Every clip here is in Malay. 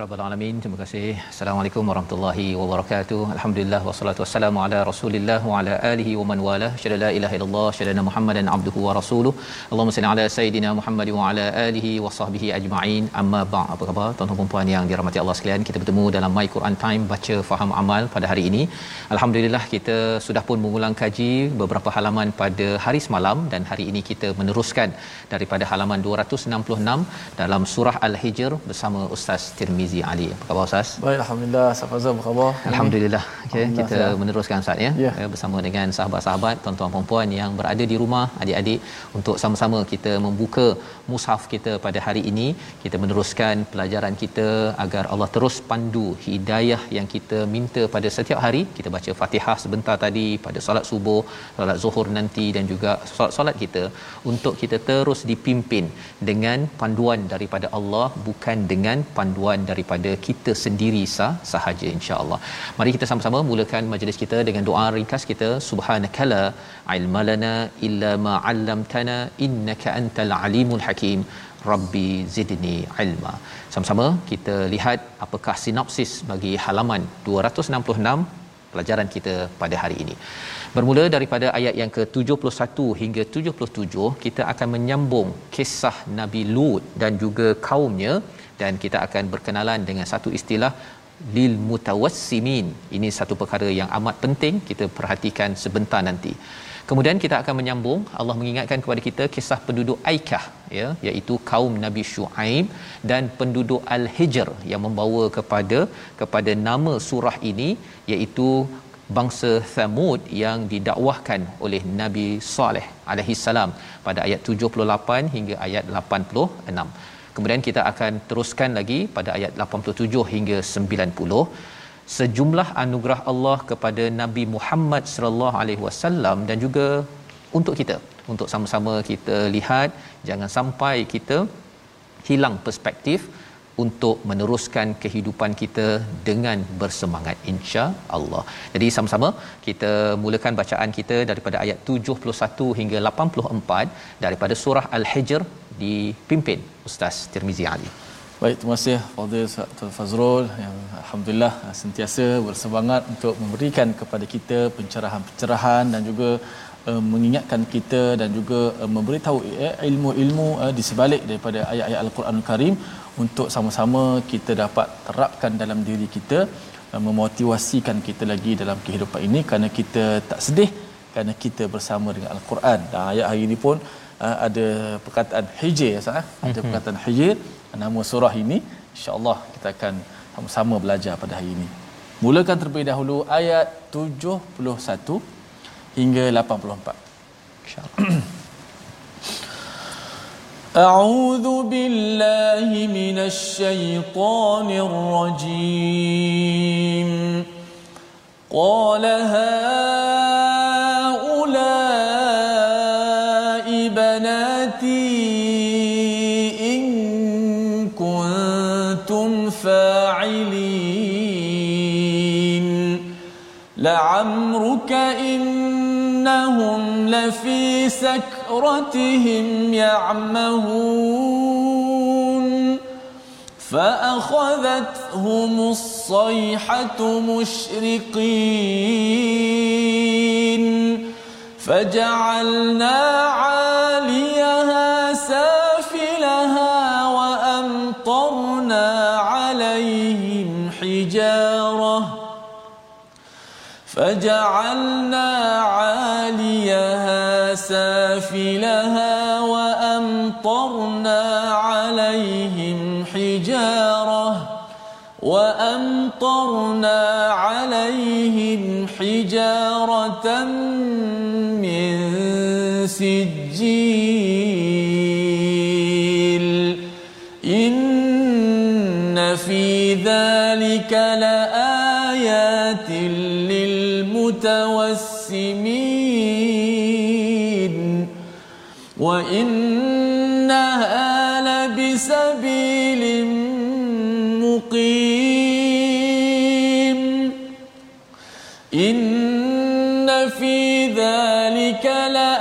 Rabbal alamin. Terima kasih. Assalamualaikum warahmatullahi wabarakatuh. Alhamdulillah wassalatu wassalamu ala Rasulillah wa ala alihi wa man wala. Syada la ilaha illallah, syada Muhammadan abduhu wa rasuluh. Allahumma salli ala sayidina Muhammad wa ala alihi wa sahbihi ajma'in. Amma ba' apa khabar tuan-tuan dan puan yang dirahmati Allah sekalian? Kita bertemu dalam My Quran Time baca faham amal pada hari ini. Alhamdulillah kita sudah pun mengulang kaji beberapa halaman pada hari semalam dan hari ini kita meneruskan daripada halaman 266 dalam surah Al-Hijr bersama Ustaz Tirmizi Ali. Apa khabar Ustaz? Baik, Alhamdulillah. Safazah, apa khabar? Alhamdulillah. Okay, Alhamdulillah, kita meneruskan Ustaz ya. Ya. Eh, bersama dengan sahabat-sahabat, tuan-tuan puan-puan yang berada di rumah, adik-adik untuk sama-sama kita membuka mushaf kita pada hari ini. Kita meneruskan pelajaran kita agar Allah terus pandu hidayah yang kita minta pada setiap hari. Kita baca Fatihah sebentar tadi pada solat subuh, solat zuhur nanti dan juga solat-solat kita untuk kita terus dipimpin dengan panduan daripada Allah bukan dengan panduan daripada kita sendiri sah sahaja insya-Allah. Mari kita sama-sama mulakan majlis kita dengan doa ringkas kita subhanakala ilmalana illa ma 'allamtana innaka antal alimul hakim. Rabbi zidni ilma. Sama-sama kita lihat apakah sinopsis bagi halaman 266 pelajaran kita pada hari ini. Bermula daripada ayat yang ke-71 hingga 77, kita akan menyambung kisah Nabi Lut dan juga kaumnya dan kita akan berkenalan dengan satu istilah lil mutawassimin. Ini satu perkara yang amat penting kita perhatikan sebentar nanti. Kemudian kita akan menyambung Allah mengingatkan kepada kita kisah penduduk Aikah ya iaitu kaum Nabi Shu'aib dan penduduk Al-Hijr yang membawa kepada kepada nama surah ini iaitu bangsa Thamud yang didakwahkan oleh Nabi Saleh alaihi salam pada ayat 78 hingga ayat 86. Kemudian kita akan teruskan lagi pada ayat 87 hingga 90 sejumlah anugerah Allah kepada Nabi Muhammad sallallahu alaihi wasallam dan juga untuk kita untuk sama-sama kita lihat jangan sampai kita hilang perspektif untuk meneruskan kehidupan kita dengan bersemangat insya-Allah. Jadi sama-sama kita mulakan bacaan kita daripada ayat 71 hingga 84 daripada surah Al-Hijr dipimpin Ustaz Tirmizi Ali. Baik, terima kasih Fadil Tuan Fazrul yang alhamdulillah sentiasa bersemangat untuk memberikan kepada kita pencerahan-pencerahan dan juga uh, mengingatkan kita dan juga uh, memberitahu uh, ilmu-ilmu uh, di sebalik daripada ayat-ayat Al-Quranul Karim untuk sama-sama kita dapat terapkan dalam diri kita uh, memotivasikan kita lagi dalam kehidupan ini kerana kita tak sedih kerana kita bersama dengan Al-Quran. Dan ayat hari ini pun uh, ada perkataan hijr ya sah? ada perkataan hijr nama surah ini insya-Allah kita akan sama-sama belajar pada hari ini. Mulakan terlebih dahulu ayat 71 hingga 84. Insya-Allah. أعوذ بالله من الشيطان الرجيم. قال هؤلاء بناتي إن كنتم فاعلين. لعمرك إنهم لفي سكرتهم يعمهون فأخذتهم الصيحة مشرقين فجعلنا عاليها سافلها وأمطرنا عليهم حجارة فجعلنا سافلها وأمطرنا عليهم حجارة وأمطرنا عليهم حجارة من سجيل. إن في ذلك لآيات للمتوسمين. وإنها لبسبيل مقيم. إن في ذلك لآية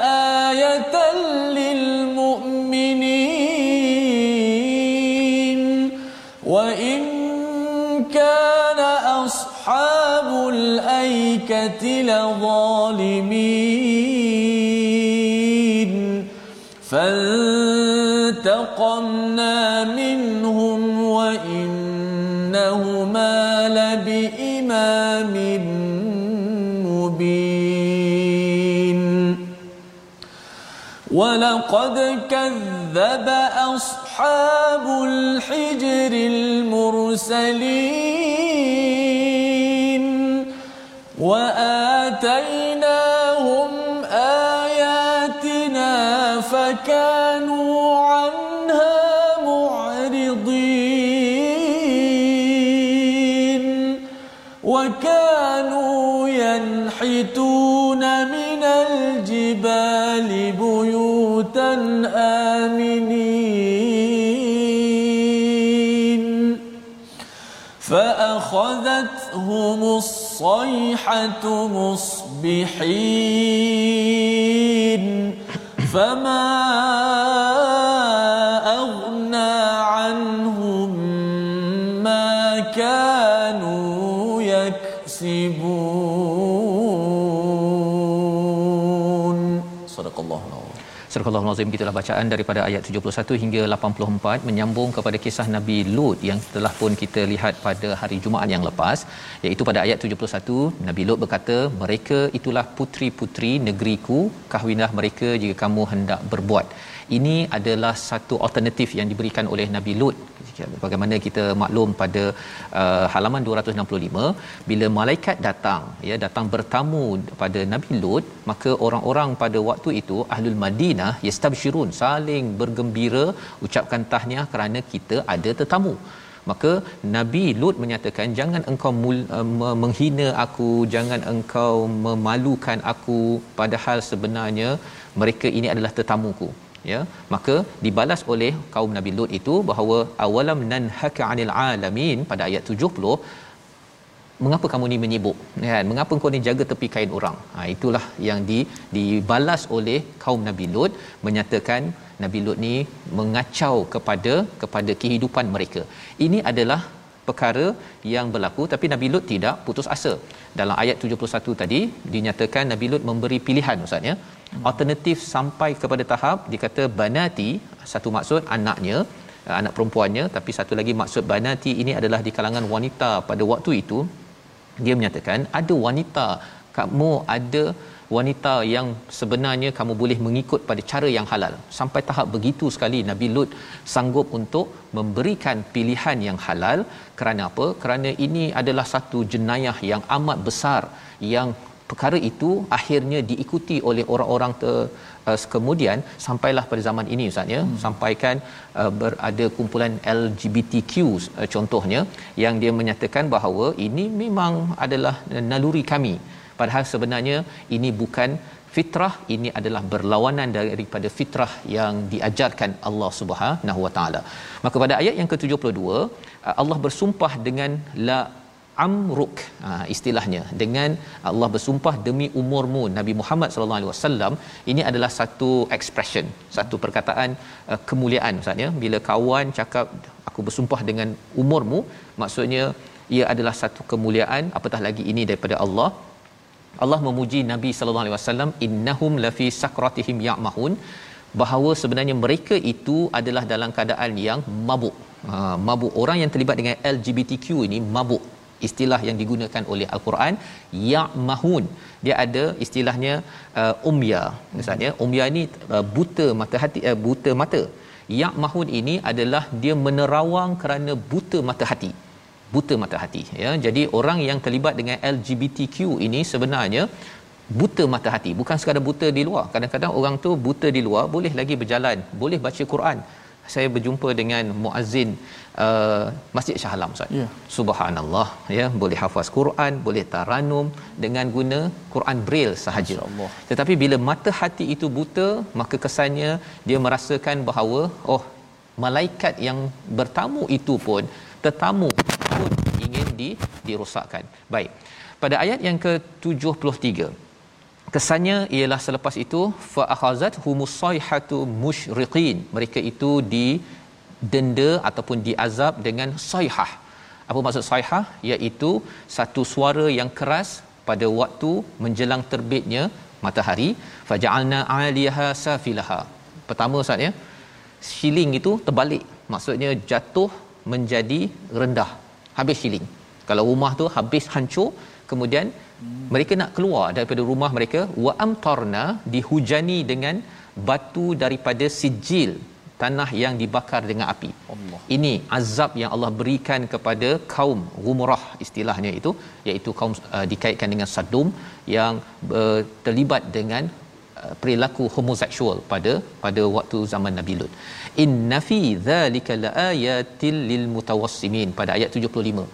فانتقمنا منهم وإنهما لبإمام مبين ولقد كذب أصحاب الحجر المرسلين وآتيناهم فأخذتهم الصيحة مصبحين. فما Surah Al-Azim gitulah bacaan daripada ayat 71 hingga 84 menyambung kepada kisah Nabi Lut yang telah pun kita lihat pada hari Jumaat yang lepas. Iaitu pada ayat 71 Nabi Lut berkata mereka itulah putri-putri negeriku kahwinlah mereka jika kamu hendak berbuat ini adalah satu alternatif yang diberikan oleh Nabi Lut. Bagaimana kita maklum pada uh, halaman 265 bila malaikat datang ya datang bertamu pada Nabi Lut maka orang-orang pada waktu itu ahlul Madinah yastabshirun saling bergembira ucapkan tahniah kerana kita ada tetamu. Maka Nabi Lut menyatakan jangan engkau mul, uh, menghina aku jangan engkau memalukan aku padahal sebenarnya mereka ini adalah tetamuku ya maka dibalas oleh kaum Nabi Lut itu bahawa awalam nanhaka 'anil alamin? pada ayat 70 mengapa kamu ni menyibuk? Kan mengapa kau ni jaga tepi kain orang? Ha itulah yang di dibalas oleh kaum Nabi Lut menyatakan Nabi Lut ni mengacau kepada kepada kehidupan mereka. Ini adalah perkara yang berlaku tapi Nabi Lut tidak putus asa. Dalam ayat 71 tadi dinyatakan Nabi Lut memberi pilihan ustaz ya. Alternatif sampai kepada tahap dikata banati satu maksud anaknya anak perempuannya tapi satu lagi maksud banati ini adalah di kalangan wanita pada waktu itu dia menyatakan ada wanita kamu ada wanita yang sebenarnya kamu boleh mengikut pada cara yang halal. Sampai tahap begitu sekali Nabi Lut sanggup untuk memberikan pilihan yang halal. Kerana apa? Kerana ini adalah satu jenayah yang amat besar yang perkara itu akhirnya diikuti oleh orang-orang ter, uh, kemudian. Sampailah pada zaman ini ustaz ya. Hmm. sampaikan uh, berada kumpulan LGBTQ uh, contohnya yang dia menyatakan bahawa ini memang adalah naluri kami padahal sebenarnya ini bukan fitrah ini adalah berlawanan daripada fitrah yang diajarkan Allah Subhanahu Wa Taala. Maka pada ayat yang ke-72 Allah bersumpah dengan la amruk ha, istilahnya dengan Allah bersumpah demi umurmu Nabi Muhammad sallallahu alaihi wasallam ini adalah satu expression satu perkataan uh, kemuliaan ustaz ya bila kawan cakap aku bersumpah dengan umurmu maksudnya ia adalah satu kemuliaan apatah lagi ini daripada Allah Allah memuji Nabi sallallahu alaihi wasallam innahum lafi sakratihim ya'mahun bahawa sebenarnya mereka itu adalah dalam keadaan yang mabuk. Ha, mabuk orang yang terlibat dengan LGBTQ ini mabuk. Istilah yang digunakan oleh Al-Quran ya'mahun. Dia ada istilahnya uh, umya. Misalnya umya ini uh, buta mata hati uh, buta mata. Ya'mahun ini adalah dia menerawang kerana buta mata hati buta mata hati ya jadi orang yang terlibat dengan LGBTQ ini sebenarnya buta mata hati bukan sekadar buta di luar kadang-kadang orang tu buta di luar boleh lagi berjalan boleh baca Quran saya berjumpa dengan muazzin uh, Masjid Shah Alam Ustaz. Ya. Subhanallah ya, boleh hafaz Quran, boleh taranum dengan guna Quran Braille sahaja. Tetapi bila mata hati itu buta, maka kesannya dia merasakan bahawa oh malaikat yang bertamu itu pun tetamu pun ingin di, dirosakkan. Baik. Pada ayat yang ke-73 kesannya ialah selepas itu fa akhazat humusayhatu musyriqin. Mereka itu di denda ataupun diazab dengan sayhah. Apa maksud sayhah? Iaitu satu suara yang keras pada waktu menjelang terbitnya matahari. Faja'alna 'aliyaha safilaha. Pertama ustaz ya. Itu terbalik. Maksudnya jatuh menjadi rendah habis shilling kalau rumah tu habis hancur kemudian mereka nak keluar daripada rumah mereka wa amtarna dihujani dengan batu daripada sijil tanah yang dibakar dengan api. Allah. Ini azab yang Allah berikan kepada kaum Gumrah istilahnya itu iaitu kaum uh, dikaitkan dengan Sadum yang uh, terlibat dengan perilaku homoseksual pada pada waktu zaman Nabi Lut. Inna fi dzalika laayatil lil mutawassimin pada ayat 75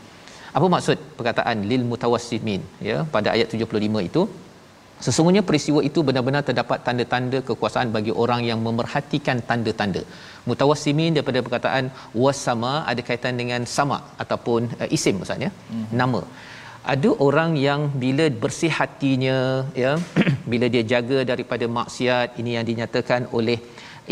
apa maksud perkataan lil mutawassimin ya pada ayat 75 itu sesungguhnya peristiwa itu benar-benar terdapat tanda-tanda kekuasaan bagi orang yang memerhatikan tanda-tanda mutawassimin daripada perkataan wasama ada kaitan dengan sama ataupun uh, isim maksudnya hmm. nama ada orang yang bila bersih hatinya ya bila dia jaga daripada maksiat ini yang dinyatakan oleh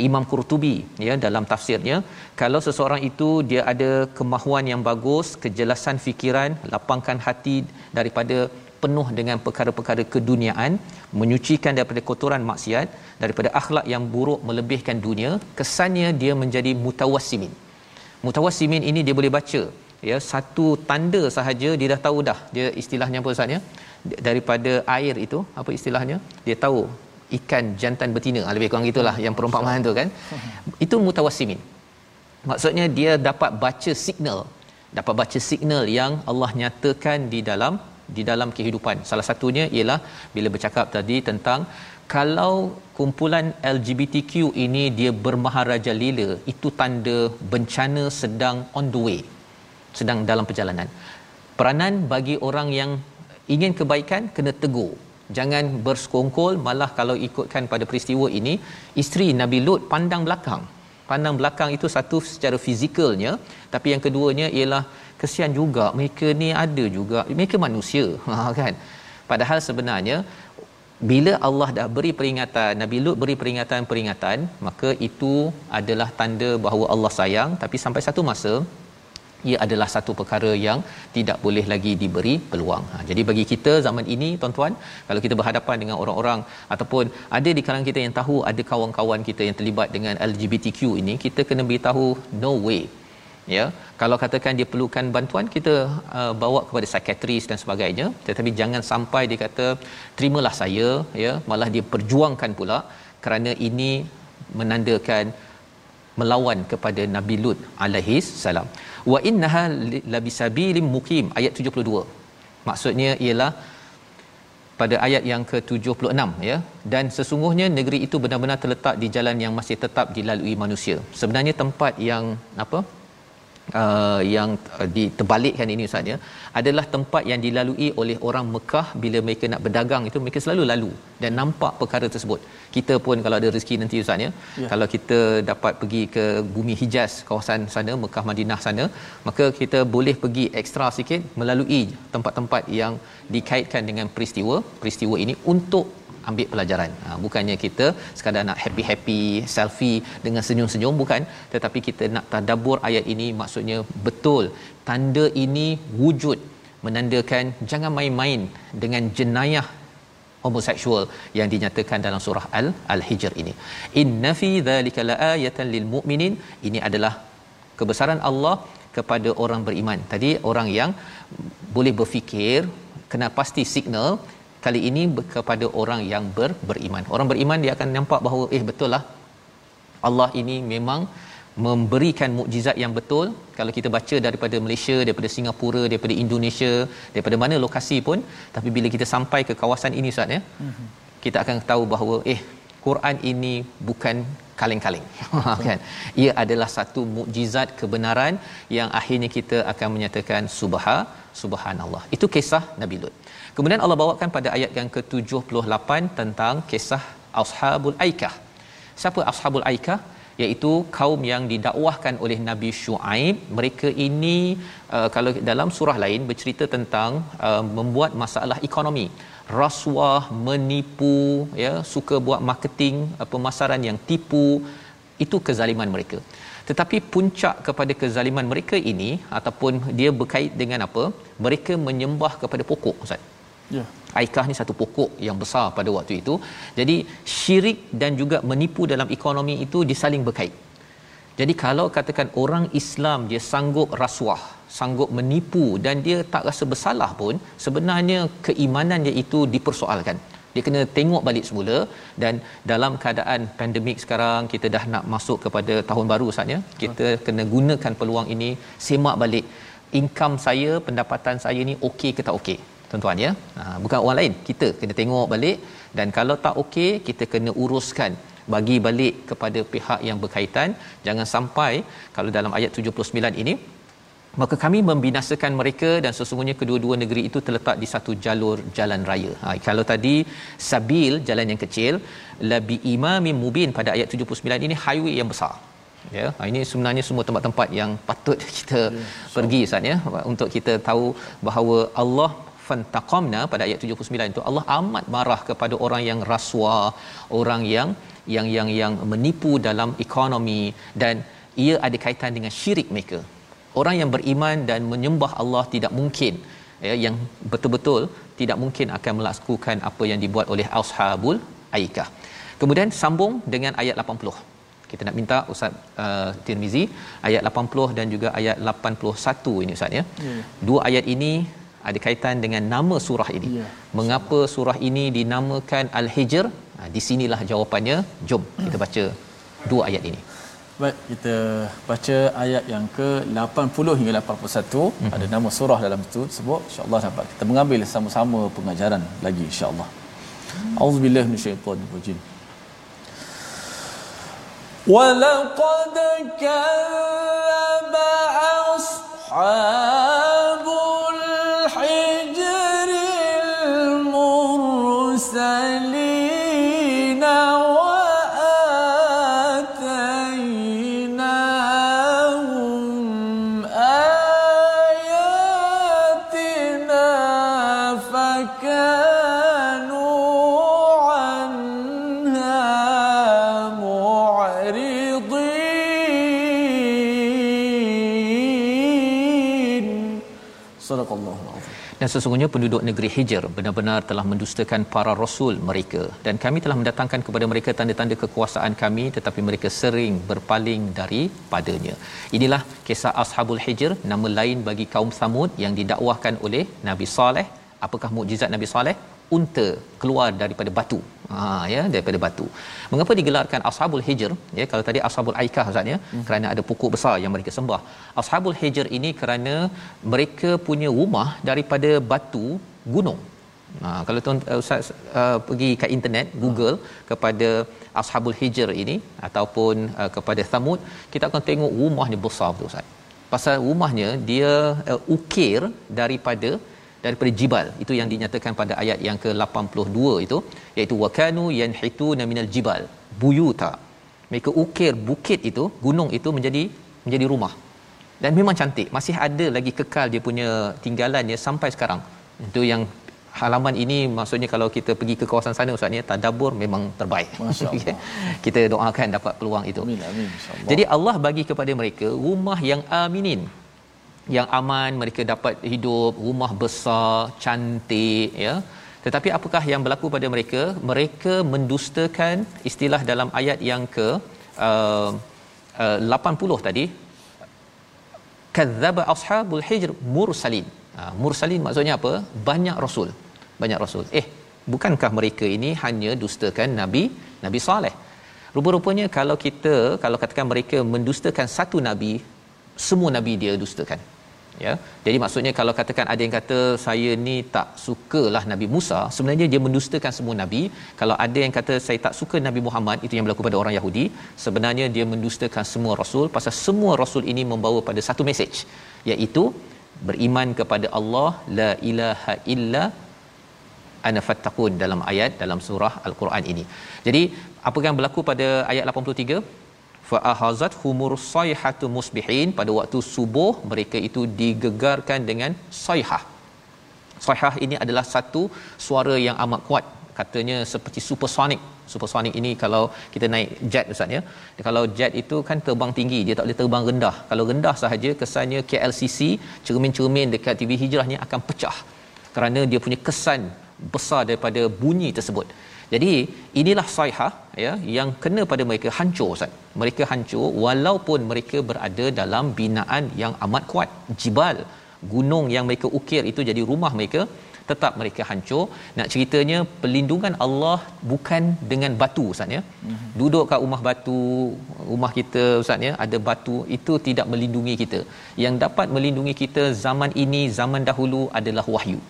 Imam Qurtubi ya dalam tafsirnya kalau seseorang itu dia ada kemahuan yang bagus kejelasan fikiran lapangkan hati daripada penuh dengan perkara-perkara keduniaan menyucikan daripada kotoran maksiat daripada akhlak yang buruk melebihkan dunia kesannya dia menjadi mutawassimin mutawassimin ini dia boleh baca ya satu tanda sahaja dia dah tahu dah. Dia istilahnya apa ustaz ya? Daripada air itu apa istilahnya? Dia tahu ikan jantan betina. Ah, lebih kurang gitulah yang perumpamaan tu kan? Itu mutawassimin. Maksudnya dia dapat baca signal. Dapat baca signal yang Allah nyatakan di dalam di dalam kehidupan. Salah satunya ialah bila bercakap tadi tentang kalau kumpulan LGBTQ ini dia bermaharaja lila itu tanda bencana sedang on the way sedang dalam perjalanan. Peranan bagi orang yang ingin kebaikan kena tegur. Jangan bersekongkol malah kalau ikutkan pada peristiwa ini isteri Nabi Lut pandang belakang. Pandang belakang itu satu secara fizikalnya tapi yang keduanya ialah kesian juga. Mereka ni ada juga. Mereka manusia ha kan? Padahal sebenarnya bila Allah dah beri peringatan Nabi Lut beri peringatan-peringatan maka itu adalah tanda bahawa Allah sayang tapi sampai satu masa ia adalah satu perkara yang tidak boleh lagi diberi peluang. Ha, jadi bagi kita zaman ini tuan-tuan, kalau kita berhadapan dengan orang-orang ataupun ada di kalangan kita yang tahu ada kawan-kawan kita yang terlibat dengan LGBTQ ini, kita kena beritahu no way. Ya, kalau katakan dia perlukan bantuan kita uh, bawa kepada psikiatris dan sebagainya, tetapi jangan sampai dia kata terimalah saya, ya, malah dia perjuangkan pula kerana ini menandakan melawan kepada Nabi Lut alaihi salam wa innaha labisabilim mukim ayat 72 maksudnya ialah pada ayat yang ke-76 ya. Dan sesungguhnya negeri itu benar-benar terletak di jalan yang masih tetap dilalui manusia. Sebenarnya tempat yang apa uh, yang uh, diterbalikkan ini ustaz ya adalah tempat yang dilalui oleh orang Mekah bila mereka nak berdagang itu mereka selalu lalu dan nampak perkara tersebut kita pun kalau ada rezeki nanti ustaz ya yeah. kalau kita dapat pergi ke bumi Hijaz kawasan sana Mekah Madinah sana maka kita boleh pergi ekstra sikit melalui tempat-tempat yang dikaitkan dengan peristiwa peristiwa ini untuk ambil pelajaran. Ha, bukannya kita sekadar nak happy-happy selfie dengan senyum-senyum bukan. Tetapi kita nak tadabbur ayat ini maksudnya betul. Tanda ini wujud menandakan jangan main-main dengan jenayah homoseksual yang dinyatakan dalam surah al al-hijr ini. Inna fi dzalika laayatan lil mu'minin. Ini adalah kebesaran Allah kepada orang beriman. Tadi orang yang boleh berfikir kena pasti signal kali ini kepada orang yang ber, beriman. Orang beriman dia akan nampak bahawa eh betul lah. Allah ini memang memberikan mukjizat yang betul. Kalau kita baca daripada Malaysia daripada Singapura daripada Indonesia daripada mana lokasi pun tapi bila kita sampai ke kawasan ini ustaz ya mm-hmm. kita akan tahu bahawa eh Quran ini bukan kaleng-kaleng. Kan? Ia adalah satu mukjizat kebenaran yang akhirnya kita akan menyatakan subha subhanallah. Itu kisah Nabi Lut Kemudian Allah bawakan pada ayat yang ke-78 tentang kisah Ashabul Aikah. Siapa Ashabul Aikah? iaitu kaum yang didakwahkan oleh Nabi Shu'aib. Mereka ini uh, kalau dalam surah lain bercerita tentang uh, membuat masalah ekonomi. Rasuah, menipu, ya, suka buat marketing, uh, pemasaran yang tipu, itu kezaliman mereka. Tetapi puncak kepada kezaliman mereka ini ataupun dia berkait dengan apa? Mereka menyembah kepada pokok, Ustaz. Ya. Aikah ni satu pokok yang besar pada waktu itu. Jadi syirik dan juga menipu dalam ekonomi itu disaling berkait. Jadi kalau katakan orang Islam dia sanggup rasuah, sanggup menipu dan dia tak rasa bersalah pun, sebenarnya keimanannya itu dipersoalkan. Dia kena tengok balik semula dan dalam keadaan pandemik sekarang kita dah nak masuk kepada tahun baru saatnya kita kena gunakan peluang ini semak balik income saya pendapatan saya ni okey ke tak okey tuan-tuan ya. Ha, bukan orang lain, kita kena tengok balik dan kalau tak okey, kita kena uruskan bagi balik kepada pihak yang berkaitan. Jangan sampai kalau dalam ayat 79 ini maka kami membinasakan mereka dan sesungguhnya kedua-dua negeri itu terletak di satu jalur jalan raya. Ha, kalau tadi sabil jalan yang kecil, labi imamin mubin pada ayat 79 ini highway yang besar. Ya, ha, ini sebenarnya semua tempat-tempat yang patut kita ya, so. pergi Ustaz ya untuk kita tahu bahawa Allah fantaqamna pada ayat 79 itu Allah amat marah kepada orang yang rasuah, orang yang yang yang yang menipu dalam ekonomi dan ia ada kaitan dengan syirik mereka. Orang yang beriman dan menyembah Allah tidak mungkin ya yang betul-betul tidak mungkin akan melakukan apa yang dibuat oleh ashabul aikah. Kemudian sambung dengan ayat 80. Kita nak minta Ustaz uh, Tirmizi ayat 80 dan juga ayat 81 ini Ustaz ya. Yeah. Dua ayat ini ada kaitan dengan nama surah ini. Ya. Mengapa surah ini dinamakan Al-Hijr? Ha, di sinilah jawapannya. Jom kita baca dua ayat ini. Baik, kita baca ayat yang ke-80 hingga 81. Hmm. Ada nama surah dalam itu sebut. InsyaAllah dapat kita mengambil sama-sama pengajaran lagi insyaAllah. Hmm. Auzubillah minasyaitanirrajim. ولقد كذب أصحاب dan sesungguhnya penduduk negeri Hijr benar-benar telah mendustakan para rasul mereka. Dan kami telah mendatangkan kepada mereka tanda-tanda kekuasaan kami tetapi mereka sering berpaling daripadanya. Inilah kisah ashabul Hijr nama lain bagi kaum Samud yang didakwahkan oleh Nabi Saleh. Apakah mukjizat Nabi Saleh unta keluar daripada batu. Ha ya daripada batu. Mengapa digelarkan ashabul hijr? Ya kalau tadi ashabul aikah ustaz ya hmm. kerana ada pokok besar yang mereka sembah. Ashabul hijr ini kerana mereka punya rumah daripada batu gunung. Ha, kalau tuan uh, ustaz uh, pergi ke internet Google hmm. kepada ashabul hijr ini ataupun uh, kepada Thamud kita akan tengok rumahnya besar betul ustaz. Pasal rumahnya dia uh, ukir daripada daripada jibal. Itu yang dinyatakan pada ayat yang ke-82 itu iaitu wakanu yanhituna minal jibal buyuta. Mereka ukir bukit itu gunung itu menjadi menjadi rumah. Dan memang cantik. Masih ada lagi kekal dia punya tinggalannya sampai sekarang. Itu yang halaman ini maksudnya kalau kita pergi ke kawasan sana ustaz ni tadabbur memang terbaik. Masya-Allah. kita doakan dapat peluang itu. Amin amin insyaallah. jadi Allah bagi kepada mereka rumah yang aminin yang aman mereka dapat hidup rumah besar cantik ya. Tetapi apakah yang berlaku pada mereka? Mereka mendustakan istilah dalam ayat yang ke uh, uh, 80 tadi. Kadzdzaba ashabul hijr mursalin. Ha, mursalin maksudnya apa? Banyak rasul. Banyak rasul. Eh bukankah mereka ini hanya dustakan nabi nabi saleh? Rupa-rupanya kalau kita kalau katakan mereka mendustakan satu nabi semua nabi dia dustakan ya. Jadi maksudnya kalau katakan ada yang kata saya ni tak sukalah nabi Musa sebenarnya dia mendustakan semua nabi. Kalau ada yang kata saya tak suka nabi Muhammad itu yang berlaku pada orang Yahudi sebenarnya dia mendustakan semua rasul pasal semua rasul ini membawa pada satu message iaitu beriman kepada Allah la ilaha illa ana fattaqun dalam ayat dalam surah al-Quran ini. Jadi apa yang berlaku pada ayat 83 fa ahazat humur sayhatu musbihin. Pada waktu subuh mereka itu digegarkan dengan sayhah. Sayhah ini adalah satu suara yang amat kuat. Katanya seperti supersonic. Supersonic ini kalau kita naik jet ustaz ya. Kalau jet itu kan terbang tinggi dia tak boleh terbang rendah. Kalau rendah sahaja kesannya KLCC cermin-cermin dekat TV Hijrah ni akan pecah. Kerana dia punya kesan besar daripada bunyi tersebut jadi inilah saihah ya yang kena pada mereka hancur ustaz. Mereka hancur walaupun mereka berada dalam binaan yang amat kuat. Jibal gunung yang mereka ukir itu jadi rumah mereka tetap mereka hancur. Nak ceritanya perlindungan Allah bukan dengan batu ustaz ya. Mm-hmm. duduk kat rumah batu rumah kita ustaz ya ada batu itu tidak melindungi kita. Yang dapat melindungi kita zaman ini zaman dahulu adalah wahyu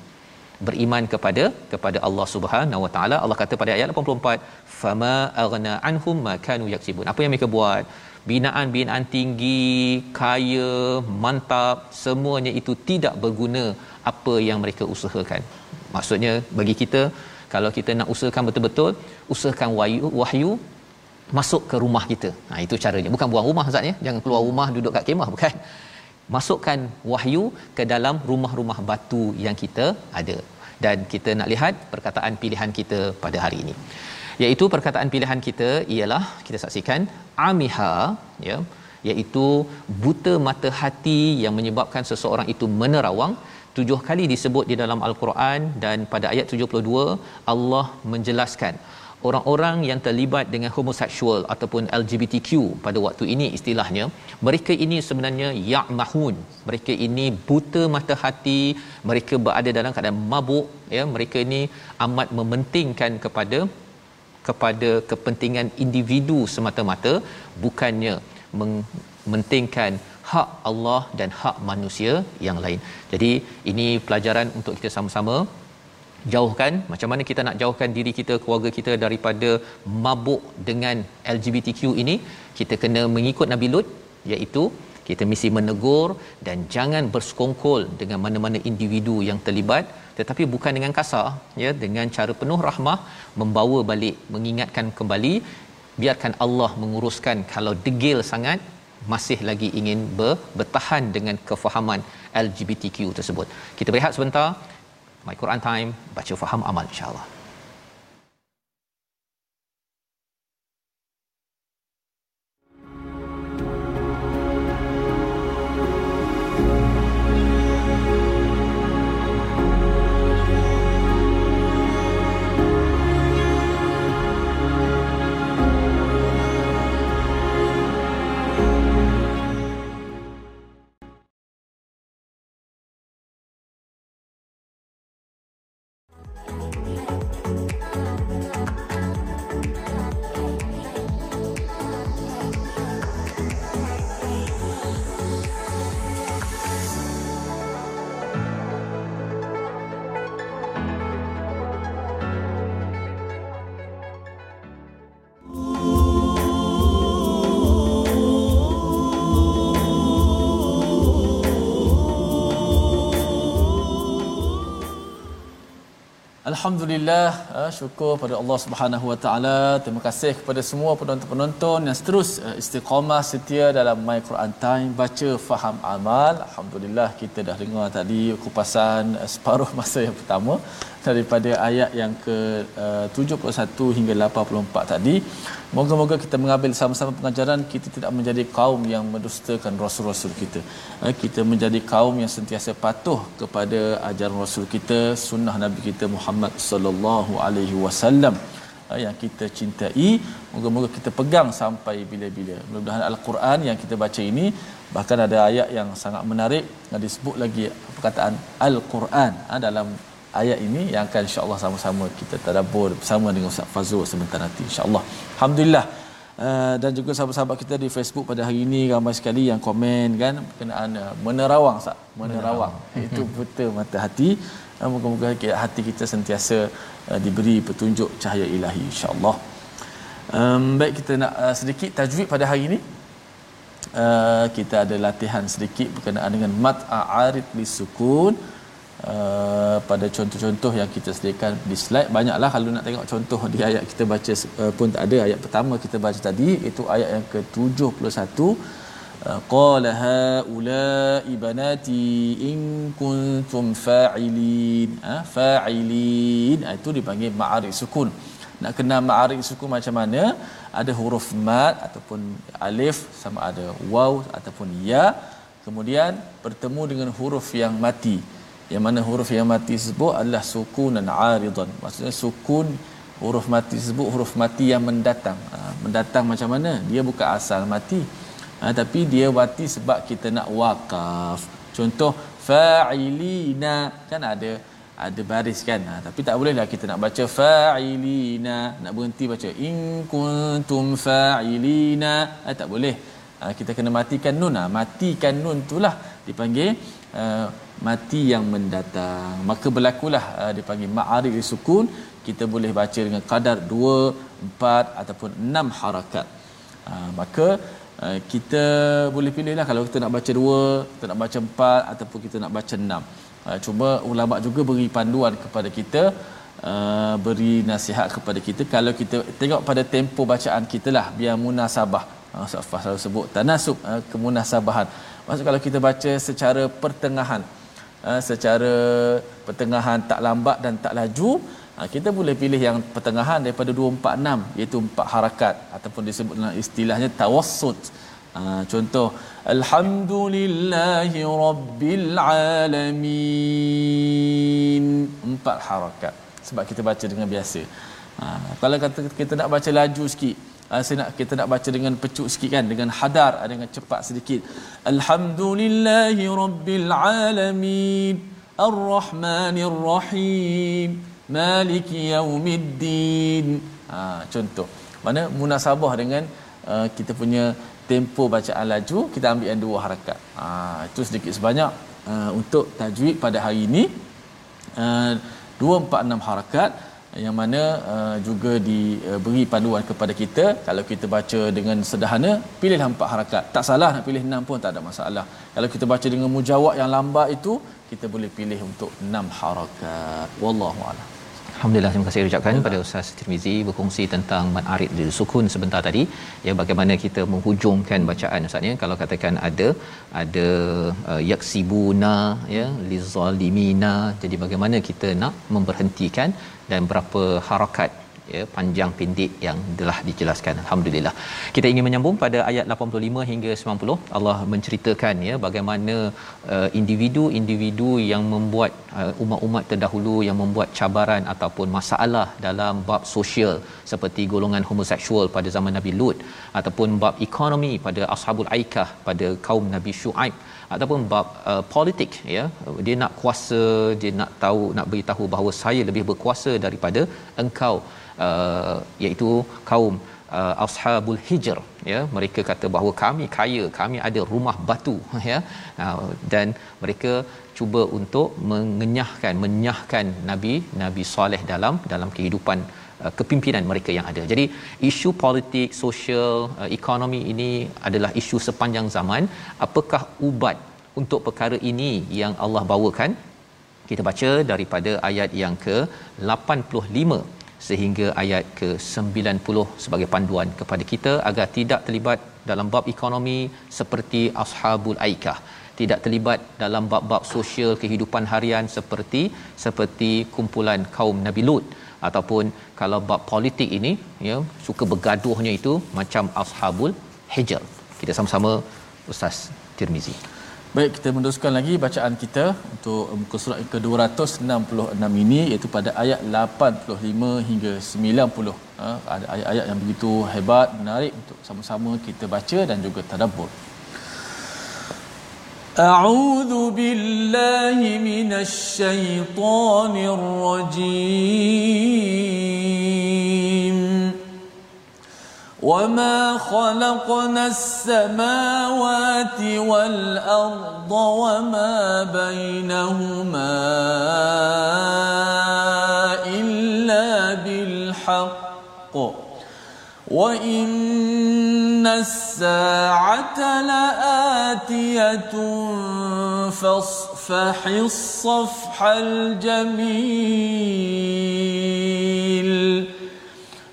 beriman kepada kepada Allah Subhanahu Wa Taala. Allah kata pada ayat 84 fama aghna anhum ma kanu yaksibun. Apa yang mereka buat? Binaan-binaan tinggi kaya mantap semuanya itu tidak berguna apa yang mereka usahakan. Maksudnya bagi kita kalau kita nak usahakan betul-betul usahakan wahyu wahyu masuk ke rumah kita. Ha itu caranya. Bukan buang rumah ustaz ya. Jangan keluar rumah duduk kat kemah bukan. Masukkan wahyu ke dalam rumah-rumah batu yang kita ada dan kita nak lihat perkataan pilihan kita pada hari ini. Iaitu perkataan pilihan kita ialah kita saksikan amiha ya. Iaitu buta mata hati yang menyebabkan seseorang itu menerawang. Tujuh kali disebut di dalam al-Quran dan pada ayat 72 Allah menjelaskan orang-orang yang terlibat dengan homoseksual ataupun LGBTQ pada waktu ini istilahnya mereka ini sebenarnya ya'mahun. Mereka ini buta mata hati mereka berada dalam keadaan mabuk ya. Mereka ini amat mementingkan kepada kepada kepentingan individu semata-mata bukannya mementingkan hak Allah dan hak manusia yang lain. Jadi ini pelajaran untuk kita sama-sama jauhkan macam mana kita nak jauhkan diri kita keluarga kita daripada mabuk dengan LGBTQ ini kita kena mengikut Nabi Lut iaitu kita mesti menegur dan jangan bersekongkol dengan mana-mana individu yang terlibat tetapi bukan dengan kasar ya dengan cara penuh rahmah membawa balik mengingatkan kembali biarkan Allah menguruskan kalau degil sangat masih lagi ingin ber, bertahan dengan kefahaman LGBTQ tersebut. Kita berehat sebentar. My Quran Time, baca faham amal insya-Allah. Alhamdulillah, uh, syukur pada Allah Subhanahu Wa Taala. Terima kasih kepada semua penonton-penonton yang terus uh, istiqamah setia dalam My Quran Time baca faham amal. Alhamdulillah kita dah dengar tadi kupasan uh, separuh masa yang pertama daripada ayat yang ke uh, 71 hingga 84 tadi. Moga-moga kita mengambil sama-sama pengajaran kita tidak menjadi kaum yang mendustakan rasul-rasul kita. Uh, kita menjadi kaum yang sentiasa patuh kepada ajaran rasul kita, sunnah nabi kita Muhammad sallallahu alaihi wasallam uh, yang kita cintai. Moga-moga kita pegang sampai bila-bila. Mudah-mudahan al-Quran yang kita baca ini bahkan ada ayat yang sangat menarik disebut lagi perkataan al-Quran dalam ayat ini yang akan insya-Allah sama-sama kita tadabbur bersama dengan Ustaz Fazul sebentar nanti insya-Allah. Alhamdulillah. Uh, dan juga sahabat-sahabat kita di Facebook pada hari ini ramai sekali yang komen kan berkenaan uh, menerawang sah menerawang itu betul mata hati uh, moga-moga hati kita sentiasa uh, diberi petunjuk cahaya ilahi insya-Allah. Um, baik kita nak uh, sedikit tajwid pada hari ini. Uh, kita ada latihan sedikit berkenaan dengan mat a'arid lisukun uh, pada contoh-contoh yang kita sediakan di slide banyaklah kalau nak tengok contoh di ayat kita baca uh, pun tak ada. Ayat pertama kita baca tadi itu ayat yang ke-71. Uh, qala haula ibanati in kuntum fa'ilin. Ha? fa'ilin ha, itu dipanggil ma'arif sukun. Nak kenal ma'arif sukun macam mana? Ada huruf mat ataupun alif sama ada waw ataupun ya. Kemudian bertemu dengan huruf yang mati yang mana huruf yang mati tersebut adalah sukunan aridan. Maksudnya sukun huruf mati tersebut huruf mati yang mendatang. Ha, mendatang macam mana? Dia bukan asal mati. Ha, tapi dia mati sebab kita nak wakaf contoh fa'ilina. Kan ada ada baris kan? Ha, tapi tak bolehlah kita nak baca fa'ilina. Nak berhenti baca in kuntum fa'ilina. Ha, tak boleh. Ha, kita kena matikan nun. Ha, matikan nun itulah dipanggil uh, mati yang mendatang. Maka berlakulah uh, dipanggil ma'arif sukun. Kita boleh baca dengan kadar 2 4 ataupun 6 harakat. Uh, maka uh, kita boleh pilihlah kalau kita nak baca 2 kita nak baca 4 ataupun kita nak baca 6 uh, cuma ulama juga beri panduan kepada kita uh, beri nasihat kepada kita. Kalau kita tengok pada tempo bacaan kita lah biar munasabah. Uh, Ustaz Fah sebut tanasub uh, kemunasabahan maksud kalau kita baca secara pertengahan uh, secara pertengahan tak lambat dan tak laju uh, kita boleh pilih yang pertengahan daripada 246 iaitu empat harakat ataupun disebut dalam istilahnya tawassut. Uh, contoh alhamdulillahi rabbil alamin. Empat harakat sebab kita baca dengan biasa. Kalau kata kita nak baca laju sikit uh, saya nak kita nak baca dengan pecuk sikit kan dengan hadar uh, dengan cepat sedikit. Alhamdulillahi rabbil alamin arrahmanir rahim maliki yaumiddin uh, contoh. Mana munasabah dengan uh, kita punya tempo bacaan laju kita ambil yang dua harakat. Uh, itu sedikit sebanyak uh, untuk tajwid pada hari ini. Uh, 246 harakat yang mana uh, juga diberi panduan kepada kita kalau kita baca dengan sederhana pilihlah empat harakat. Tak salah nak pilih enam pun tak ada masalah. Kalau kita baca dengan mujawab yang lambat itu kita boleh pilih untuk enam harakat. Wallahu a'lam Alhamdulillah terima kasih ucapkan kepada Ustaz Tirmizi berkongsi tentang mat arid di sukun sebentar tadi. Ya bagaimana kita menghujungkan bacaan Ustaz ya. Kalau katakan ada ada uh, yaksibuna ya lizalimina jadi bagaimana kita nak memberhentikan dan berapa harakat ya panjang pendek yang telah dijelaskan. Alhamdulillah. Kita ingin menyambung pada ayat 85 hingga 90 Allah menceritakan ya bagaimana uh, individu-individu yang membuat uh, umat-umat terdahulu yang membuat cabaran ataupun masalah dalam bab sosial seperti golongan homoseksual pada zaman Nabi Lut ataupun bab ekonomi pada ashabul aikah pada kaum Nabi Shu'aib ataupun bab uh, politik ya. Dia nak kuasa dia nak tahu nak beritahu bahawa saya lebih berkuasa daripada engkau uh, iaitu kaum uh, ashabul hijr ya mereka kata bahawa kami kaya kami ada rumah batu ya uh, dan mereka cuba untuk mengenyahkan menyahkan nabi nabi soleh dalam dalam kehidupan uh, kepimpinan mereka yang ada. Jadi isu politik, sosial, uh, ekonomi ini adalah isu sepanjang zaman. Apakah ubat untuk perkara ini yang Allah bawakan? kita baca daripada ayat yang ke 85 sehingga ayat ke 90 sebagai panduan kepada kita agar tidak terlibat dalam bab ekonomi seperti ashabul aikah. Tidak terlibat dalam bab-bab sosial kehidupan harian seperti seperti kumpulan kaum Nabi Lut. Ataupun kalau bab politik ini ya suka bergaduhnya itu macam ashabul hijr. Kita sama-sama ustaz Tirmizi Baik, kita meneruskan lagi bacaan kita untuk muka surat yang ke-266 ini iaitu pada ayat 85 hingga 90. Ha, ada ayat-ayat yang begitu hebat, menarik untuk sama-sama kita baca dan juga tadabbur. أعوذ بالله من الشيطان الرجيم وما خلقنا السماوات والارض وما بينهما الا بالحق وان الساعة لاتيه فاصفح الصفح الجميل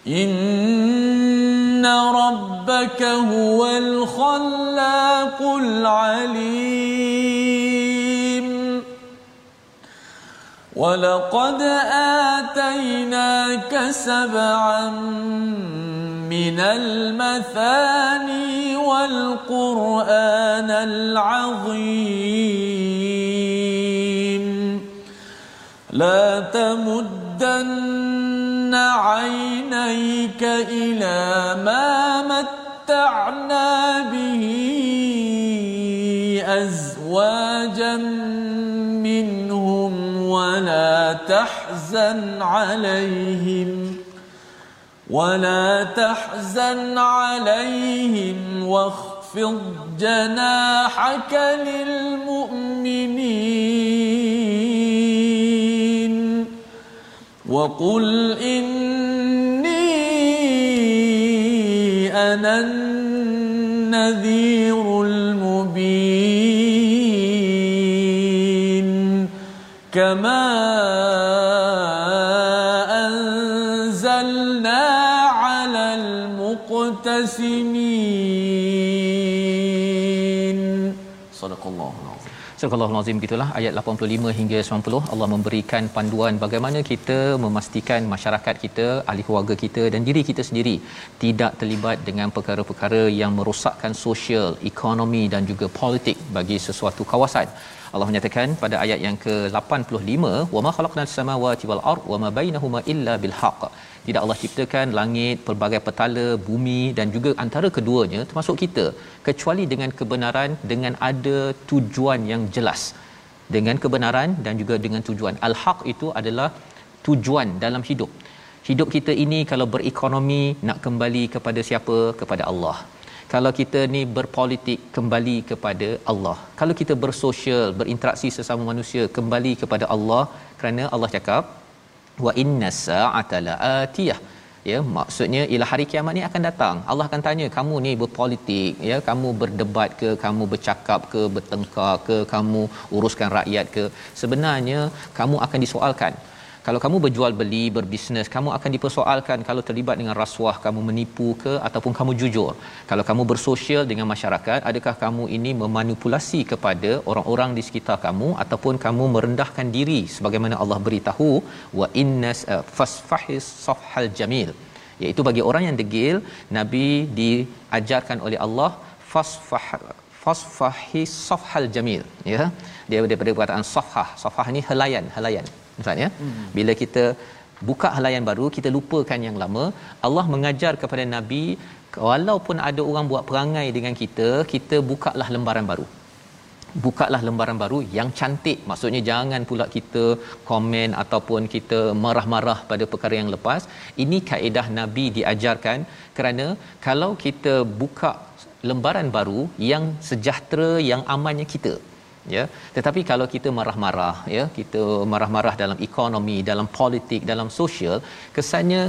إن ربك هو الخلاق العليم ولقد آتيناك سبعا من المثاني والقرآن العظيم لا تمدن عينيك إلى ما متعنا به أزواجا منهم ولا تحزن عليهم ولا تحزن عليهم واخفض جناحك للمؤمنين وقل إني أنا النذير Surah Al-Azim gitulah ayat 85 hingga 90 Allah memberikan panduan bagaimana kita memastikan masyarakat kita, ahli keluarga kita dan diri kita sendiri tidak terlibat dengan perkara-perkara yang merosakkan sosial, ekonomi dan juga politik bagi sesuatu kawasan. Allah menyatakan pada ayat yang ke-85 wama khalaqnas samawati wal ard wama bainahuma illa bil haqq tidak Allah ciptakan langit pelbagai petala bumi dan juga antara keduanya termasuk kita. Kecuali dengan kebenaran dengan ada tujuan yang jelas. Dengan kebenaran dan juga dengan tujuan. Al-haq itu adalah tujuan dalam hidup. Hidup kita ini kalau berekonomi nak kembali kepada siapa? Kepada Allah. Kalau kita ni berpolitik kembali kepada Allah. Kalau kita bersosial berinteraksi sesama manusia kembali kepada Allah kerana Allah cakap wa inna sa'ata la'atiyah. Ya maksudnya ialah hari kiamat ni akan datang. Allah akan tanya kamu ni berpolitik ya? Kamu berdebat ke? Kamu bercakap ke? Bertengkar ke? Kamu uruskan rakyat ke? Sebenarnya kamu akan disoalkan kalau kamu berjual beli berbisnes kamu akan dipersoalkan kalau terlibat dengan rasuah kamu menipu ke ataupun kamu jujur. Kalau kamu bersosial dengan masyarakat adakah kamu ini memanipulasi kepada orang-orang di sekitar kamu ataupun kamu merendahkan diri sebagaimana Allah beritahu wa innas uh, fasfahis safhal jamil. Iaitu bagi orang yang degil nabi diajarkan oleh Allah fasfah fasfahi safhal jamil. Ya dia daripada perkataan safhah. Safhah ni helaian helaian Ustaz ya. Hmm. Bila kita buka halayan baru, kita lupakan yang lama. Allah mengajar kepada Nabi, walaupun ada orang buat perangai dengan kita, kita bukalah lembaran baru. Bukalah lembaran baru yang cantik. Maksudnya jangan pula kita komen ataupun kita marah-marah pada perkara yang lepas. Ini kaedah Nabi diajarkan kerana kalau kita buka lembaran baru yang sejahtera yang amannya kita ya. Tetapi kalau kita marah-marah ya kita marah-marah dalam ekonomi dalam politik dalam sosial kesannya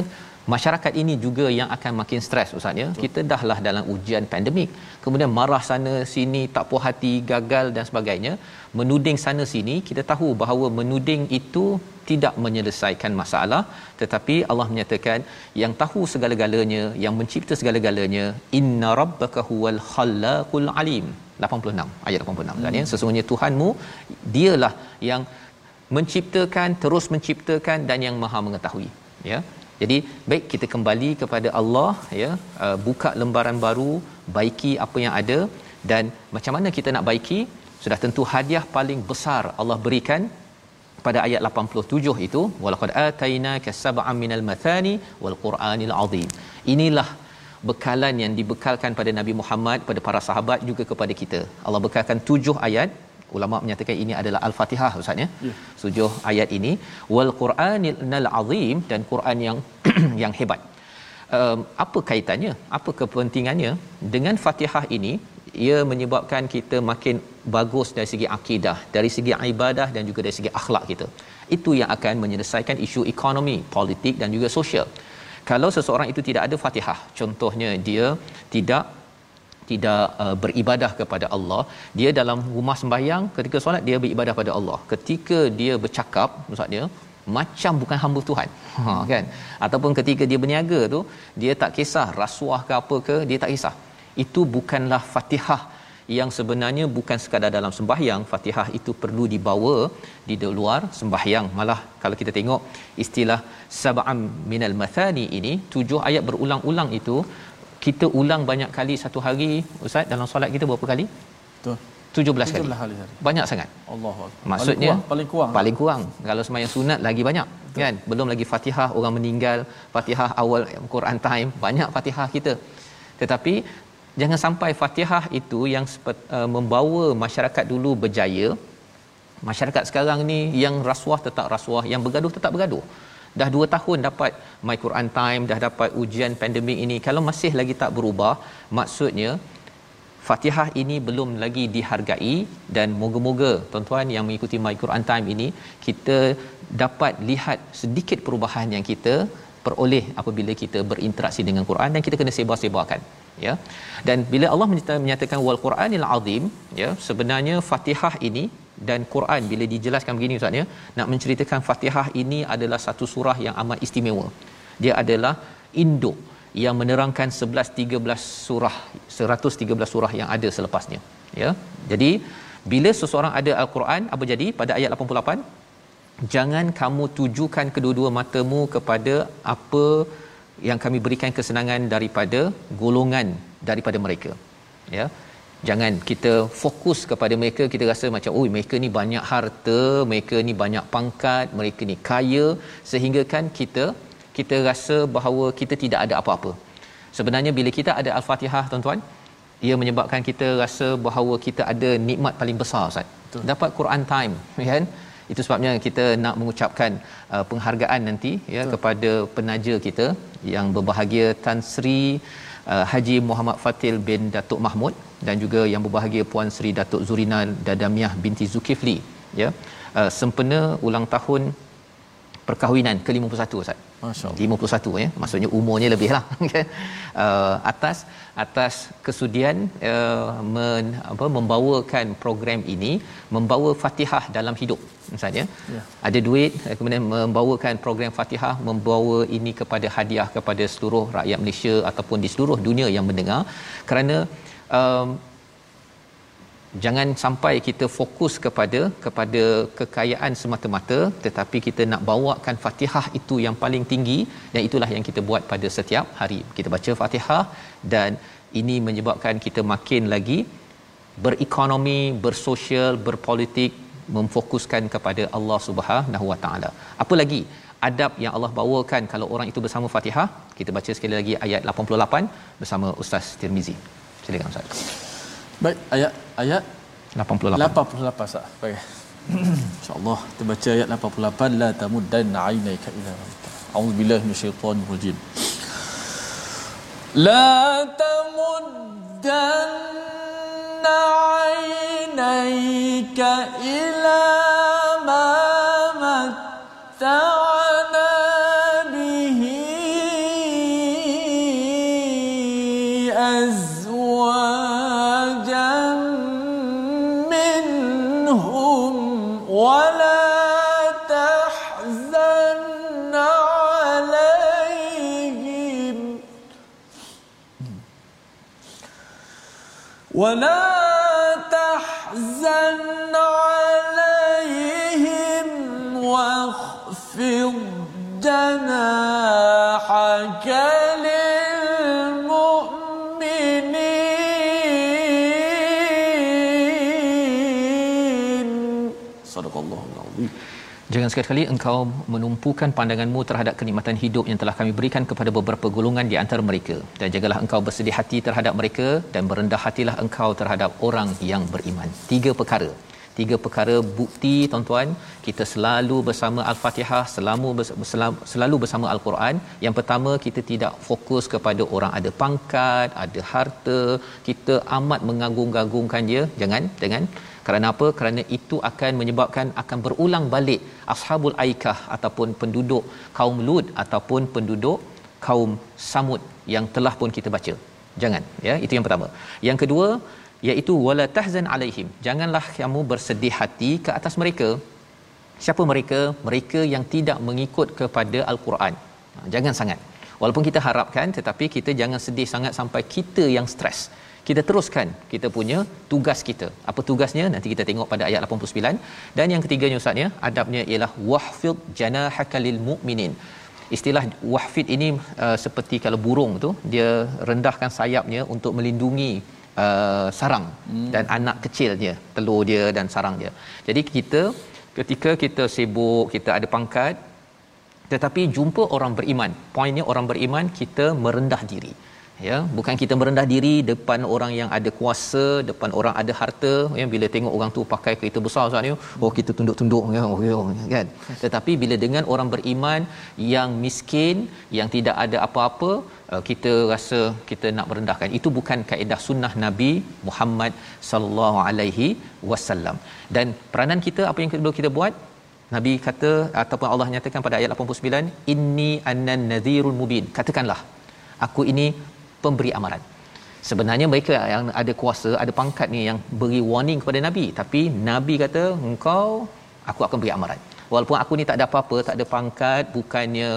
masyarakat ini juga yang akan makin stres ustaz ya. Kita dahlah dalam ujian pandemik. Kemudian marah sana sini tak puas hati gagal dan sebagainya. Menuding sana sini kita tahu bahawa menuding itu tidak menyelesaikan masalah. Tetapi Allah menyatakan yang tahu segala-galanya yang mencipta segala-galanya inna rabbaka huwal khallaqul alim 86 ayat 86 kan ya sesungguhnya Tuhanmu dialah yang menciptakan terus menciptakan dan yang maha mengetahui ya. Jadi baik kita kembali kepada Allah ya uh, buka lembaran baru baiki apa yang ada dan macam mana kita nak baiki sudah tentu hadiah paling besar Allah berikan pada ayat 87 itu. Walaqad atainaka sab'an minal mathani wal qur'anil azim inilah bekalan yang dibekalkan pada Nabi Muhammad pada para sahabat juga kepada kita Allah bekalkan tujuh ayat ulama menyatakan ini adalah al-Fatihah ustaz ya. Yeah. Tujuh ayat ini wal Qur'anil azim dan Quran yang yang hebat. Um, apa kaitannya? Apa kepentingannya dengan Fatihah ini? Ia menyebabkan kita makin bagus dari segi akidah, dari segi ibadah dan juga dari segi akhlak kita. Itu yang akan menyelesaikan isu ekonomi, politik dan juga sosial. Kalau seseorang itu tidak ada Fatihah, contohnya dia tidak tidak uh, beribadah kepada Allah dia dalam rumah sembahyang ketika solat dia beribadah pada Allah. Ketika dia bercakap maksudnya macam bukan hamba Tuhan. Ha kan? Ataupun ketika dia berniaga tu dia tak kisah rasuah ke apa ke dia tak kisah. Itu bukanlah Fatihah yang sebenarnya bukan sekadar dalam sembahyang Fatihah itu perlu dibawa di luar sembahyang. Malah kalau kita tengok istilah sab'am minal mathani ini tujuh ayat berulang-ulang itu kita ulang banyak kali satu hari ustaz dalam solat kita berapa kali? Betul. 17 kali. kali banyak sangat. Allahu maksudnya paling kurang, paling kurang. paling kurang. Kalau sembahyang sunat lagi banyak betul. kan? Belum lagi Fatihah orang meninggal Fatihah awal Quran time banyak Fatihah kita. Tetapi jangan sampai Fatihah itu yang uh, membawa masyarakat dulu berjaya. Masyarakat sekarang ni yang rasuah tetap rasuah yang bergaduh tetap bergaduh. Dah 2 tahun dapat my Quran time dah dapat ujian pandemik ini. Kalau masih lagi tak berubah maksudnya Fatihah ini belum lagi dihargai. Dan moga-moga tuan-tuan yang mengikuti My Quran Time ini kita dapat lihat sedikit perubahan yang kita peroleh apabila kita berinteraksi dengan Quran dan kita kena sebar-sebarkan ya. Dan bila Allah menyatakan wal Quranil azim ya sebenarnya Fatihah ini dan Quran bila dijelaskan begini ustaz ya nak menceritakan Fatihah ini adalah satu surah yang amat istimewa. Dia adalah induk yang menerangkan 11 13 surah 113 surah yang ada selepasnya ya. Jadi bila seseorang ada al-Quran apa jadi pada ayat 88 jangan kamu tujukan kedua-dua matamu kepada apa yang kami berikan kesenangan daripada golongan daripada mereka. Ya. Jangan kita fokus kepada mereka kita rasa macam oh mereka ni banyak harta mereka ni banyak pangkat mereka ni kaya. Sehingga kan kita kita rasa bahawa kita tidak ada apa-apa. Sebenarnya bila kita ada al-fatihah tuan-tuan ia menyebabkan kita rasa bahawa kita ada nikmat paling besar Ustaz. Dapat Quran time kan itu sebabnya kita nak mengucapkan uh, penghargaan nanti ya Betul. kepada penaja kita yang berbahagia Tan Sri uh, Haji Muhammad Fatil bin Datuk Mahmud dan juga yang berbahagia Puan Sri Datuk Zurina Dadamiah binti Zulkifli ya uh, sempena ulang tahun perkahwinan ke-51 Ustaz. Masya-Allah. 51 ya. Maksudnya umurnya lebihlah kan. uh, atas atas kesudian uh, men, apa membawakan program ini membawa Fatihah dalam hidup Ustaz ya. ya. Ada duit kemudian membawakan program Fatihah membawa ini kepada hadiah kepada seluruh rakyat Malaysia ataupun di seluruh dunia yang mendengar kerana um, jangan sampai kita fokus kepada kepada kekayaan semata-mata tetapi kita nak bawakan Fatihah itu yang paling tinggi dan itulah yang kita buat pada setiap hari. Kita baca Fatihah dan ini menyebabkan kita makin lagi berekonomi bersosial berpolitik memfokuskan kepada Allah Subhanahu Wa Taala. Apa lagi? Adab yang Allah bawakan kalau orang itu bersama Fatihah kita baca sekali lagi ayat 88 bersama Ustaz Tirmizi. Silakan Ustaz Baik, ayat ayat 88. 88 sah. Baik. Insya-Allah kita baca ayat 88 la tamuddanna 'ainaika ila A'udzu billahi minasyaitonir rajim. La tamuddanna 'ainaika ila Sekali-kali engkau menumpukan pandanganmu terhadap kenikmatan hidup yang telah kami berikan kepada beberapa golongan di antara mereka dan jagalah engkau bersedih hati terhadap mereka dan berendah hatilah engkau terhadap orang yang beriman. Tiga perkara. Tiga perkara bukti tuan-tuan kita selalu bersama Al-Fatihah, selalu selalu bersama Al-Quran. Yang pertama kita tidak fokus kepada orang ada pangkat, ada harta, kita amat mengagung-agungkan dia. Jangan, jangan kerana apa? Kerana itu akan menyebabkan akan berulang balik ashabul aikah ataupun penduduk kaum Lut ataupun penduduk kaum Samud yang telah pun kita baca. Jangan, ya. Itu yang pertama. Yang kedua iaitu wala tahzan alaihim. Janganlah kamu bersedih hati ke atas mereka. Siapa mereka? Mereka yang tidak mengikut kepada al-Quran. Ha, Jangan sangat. Walaupun kita harapkan tetapi kita jangan sedih sangat sampai kita yang stres kita teruskan kita punya tugas kita. Apa tugasnya? Nanti kita tengok pada ayat 89. Dan yang ketiganya ustaznya, adabnya ialah wahfid janahaka lil mu'minin. Istilah wahfid ini uh, seperti kalau burung tu dia rendahkan sayapnya untuk melindungi uh, sarang hmm. dan anak kecilnya, telur dia dan sarang dia. Jadi kita ketika kita sibuk, kita ada pangkat tetapi jumpa orang beriman. Poinnya orang beriman kita merendah diri ya bukan kita merendah diri depan orang yang ada kuasa depan orang ada harta. Ya bila tengok orang tu pakai kereta besar Ustaz ni oh kita tunduk-tunduk ya oh, ya, kan? Tetapi bila dengan orang beriman yang miskin yang tidak ada apa-apa uh, kita rasa kita nak merendahkan. Itu bukan kaedah sunnah Nabi Muhammad sallallahu alaihi wasallam. Dan peranan kita apa yang kedua kita buat? Nabi kata ataupun Allah nyatakan pada ayat 89 inni annan nadhirul mubin. Katakanlah aku ini pemberi amaran. Sebenarnya mereka yang ada kuasa, ada pangkat ni yang beri warning kepada Nabi, tapi Nabi kata, "Engkau aku akan beri amaran." Walaupun aku ni tak ada apa-apa, tak ada pangkat, bukannya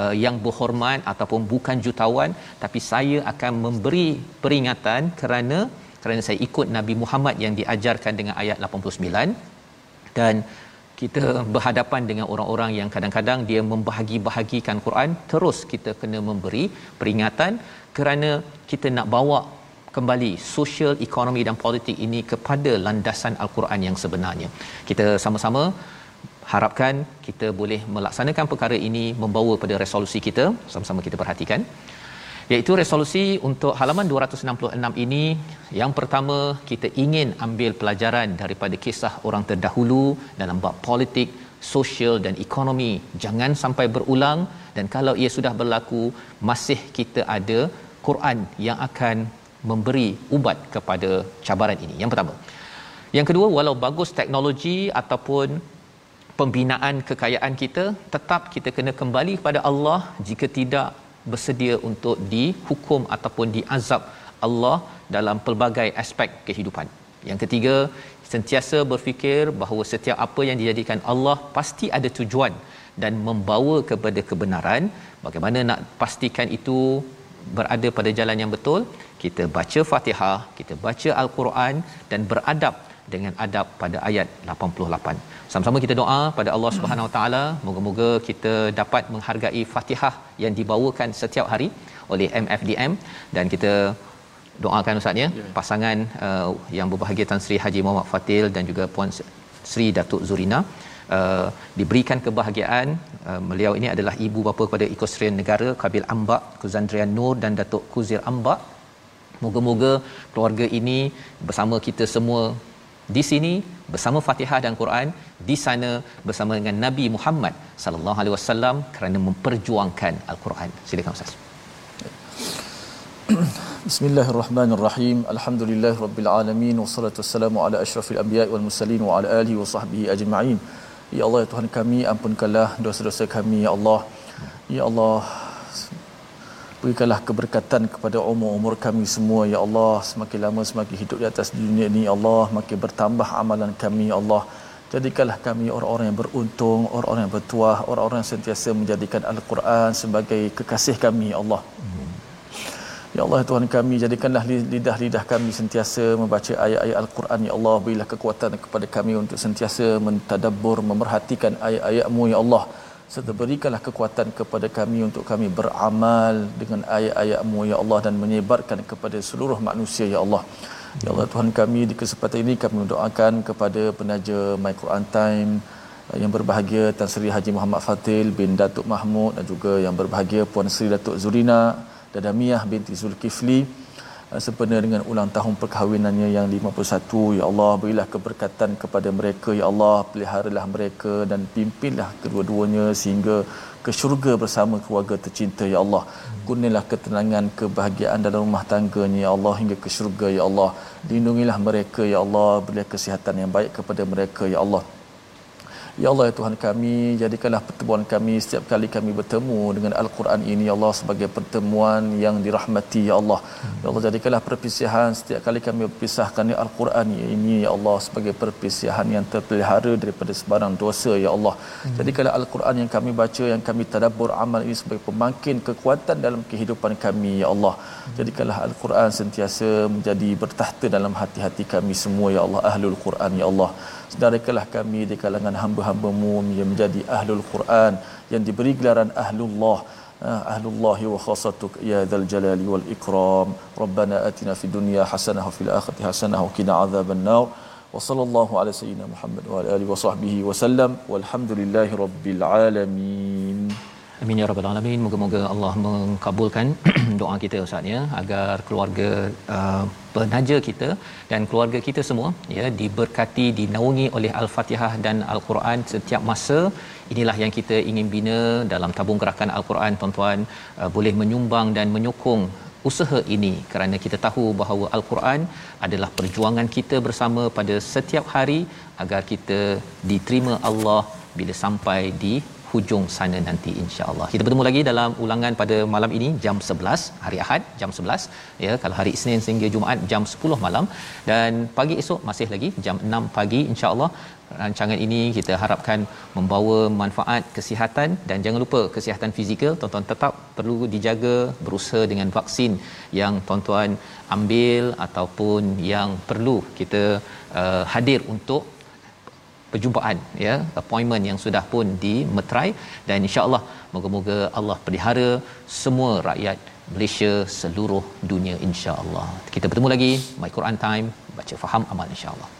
uh, yang berhormat ataupun bukan jutawan, tapi saya akan memberi peringatan kerana kerana saya ikut Nabi Muhammad yang diajarkan dengan ayat 89 dan kita berhadapan dengan orang-orang yang kadang-kadang dia membahagi-bahagikan Quran terus kita kena memberi peringatan kerana kita nak bawa kembali sosial ekonomi dan politik ini kepada landasan al-Quran yang sebenarnya. Kita sama-sama harapkan kita boleh melaksanakan perkara ini membawa pada resolusi kita sama-sama kita perhatikan iaitu resolusi untuk halaman 266 ini yang pertama kita ingin ambil pelajaran daripada kisah orang terdahulu dalam bab politik sosial dan ekonomi. Jangan sampai berulang dan kalau ia sudah berlaku masih kita ada Quran yang akan memberi ubat kepada cabaran ini. Yang pertama. Yang kedua walau bagus teknologi ataupun pembinaan kekayaan kita tetap kita kena kembali kepada Allah. Jika tidak bersedia untuk dihukum ataupun diazab Allah dalam pelbagai aspek kehidupan. Yang ketiga, sentiasa berfikir bahawa setiap apa yang dijadikan Allah pasti ada tujuan dan membawa kepada kebenaran. Bagaimana nak pastikan itu berada pada jalan yang betul? Kita baca Fatihah, kita baca Al-Quran dan beradab dengan adab pada ayat 88. Sama-sama kita doa pada Allah Subhanahu Wa Taala, moga-moga kita dapat menghargai Fatihah yang dibawakan setiap hari oleh MFDM dan kita doakan ustaz ya pasangan uh, yang berbahagia Tan Sri Haji Muhammad Fatil dan juga puan Sri Datuk Zurina. Uh, diberikan kebahagiaan uh, beliau ini adalah ibu bapa kepada Ekostrian Negara Kabil Ambak Kuzandrian Nur dan Datuk Kuzir Ambak moga-moga keluarga ini bersama kita semua di sini bersama Fatihah dan Quran di sana bersama dengan Nabi Muhammad sallallahu alaihi wasallam kerana memperjuangkan al-Quran. Silakan Ustaz. Bismillahirrahmanirrahim. Alhamdulillahirabbil alamin wassalatu wassalamu ala asyrafil anbiya'i wal mursalin wa ala alihi wa sahbihi ajma'in. Ya Allah ya Tuhan kami ampunkanlah dosa-dosa kami ya Allah. Ya Allah Berikanlah keberkatan kepada umur-umur kami semua ya Allah. Semakin lama semakin hidup di atas dunia ini ya Allah, makin bertambah amalan kami ya Allah. Jadikanlah kami orang-orang yang beruntung, orang-orang yang bertuah, orang-orang yang sentiasa menjadikan Al-Quran sebagai kekasih kami ya Allah. Ya Allah Tuhan kami jadikanlah lidah-lidah kami sentiasa membaca ayat-ayat Al-Quran ya Allah berilah kekuatan kepada kami untuk sentiasa mentadabbur memerhatikan ayat-ayat-Mu ya Allah serta berikanlah kekuatan kepada kami untuk kami beramal dengan ayat-ayat-Mu ya Allah dan menyebarkan kepada seluruh manusia ya Allah. Ya Allah Tuhan kami di kesempatan ini kami mendoakan kepada penaja My Quran Time yang berbahagia Tan Sri Haji Muhammad Fatil bin Datuk Mahmud dan juga yang berbahagia Puan Sri Datuk Zurina Dadamiah binti Zulkifli sempena dengan ulang tahun perkahwinannya yang 51 ya Allah berilah keberkatan kepada mereka ya Allah peliharalah mereka dan pimpinlah kedua-duanya sehingga ke syurga bersama keluarga tercinta ya Allah. Kurnialah ketenangan kebahagiaan dalam rumah tangganya ya Allah hingga ke syurga ya Allah. Lindungilah mereka ya Allah. Berilah kesihatan yang baik kepada mereka ya Allah Ya Allah ya Tuhan kami jadikanlah pertemuan kami setiap kali kami bertemu dengan Al-Quran ini ya Allah sebagai pertemuan yang dirahmati ya Allah. Ya Allah jadikanlah perpisahan setiap kali kami berpisahkan Al-Quran ini ya Allah sebagai perpisahan yang terpelihara daripada sebarang dosa ya Allah. Jadikanlah Al-Quran yang kami baca yang kami tadabbur amal ini sebagai pemangkin kekuatan dalam kehidupan kami ya Allah. Jadikanlah Al-Quran sentiasa menjadi bertahta dalam hati-hati kami semua ya Allah ahlul Quran ya Allah sedarakanlah kami di kalangan hamba-hambamu yang menjadi ahlul Quran yang diberi gelaran ahlullah ahlullah wa khasatuk ya dzal jalali wal ikram. Rabbana atina fid dunya hasanah wa fil akhirati hasanah wa qina adzaban nar wa sallallahu ala sayyidina muhammad wa ala alihi wa sahbihi Amin ya rabbal alamin. Moga-moga Allah mengabulkan doa kita Ustaz ya agar keluarga uh, penaja kita dan keluarga kita semua ya diberkati dinaungi oleh Al-Fatihah dan Al-Quran setiap masa. Inilah yang kita ingin bina dalam tabung gerakan Al-Quran tuan-tuan uh, boleh menyumbang dan menyokong usaha ini kerana kita tahu bahawa al-Quran adalah perjuangan kita bersama pada setiap hari agar kita diterima Allah bila sampai di hujung sana nanti insya-Allah. Kita bertemu lagi dalam ulangan pada malam ini jam 11 hari Ahad jam 11 ya kalau hari Isnin sehingga Jumaat jam 10 malam dan pagi esok masih lagi jam 6 pagi insya-Allah. Rancangan ini kita harapkan membawa manfaat kesihatan dan jangan lupa kesihatan fizikal tuan-tuan tetap perlu dijaga berusaha dengan vaksin yang tuan-tuan ambil ataupun yang perlu kita uh, hadir untuk perjumpaan ya appointment yang sudah pun dimeterai. Dan insyaallah moga-moga Allah pelihara semua rakyat Malaysia seluruh dunia insyaallah. Kita bertemu lagi my Quran time baca faham amal insyaallah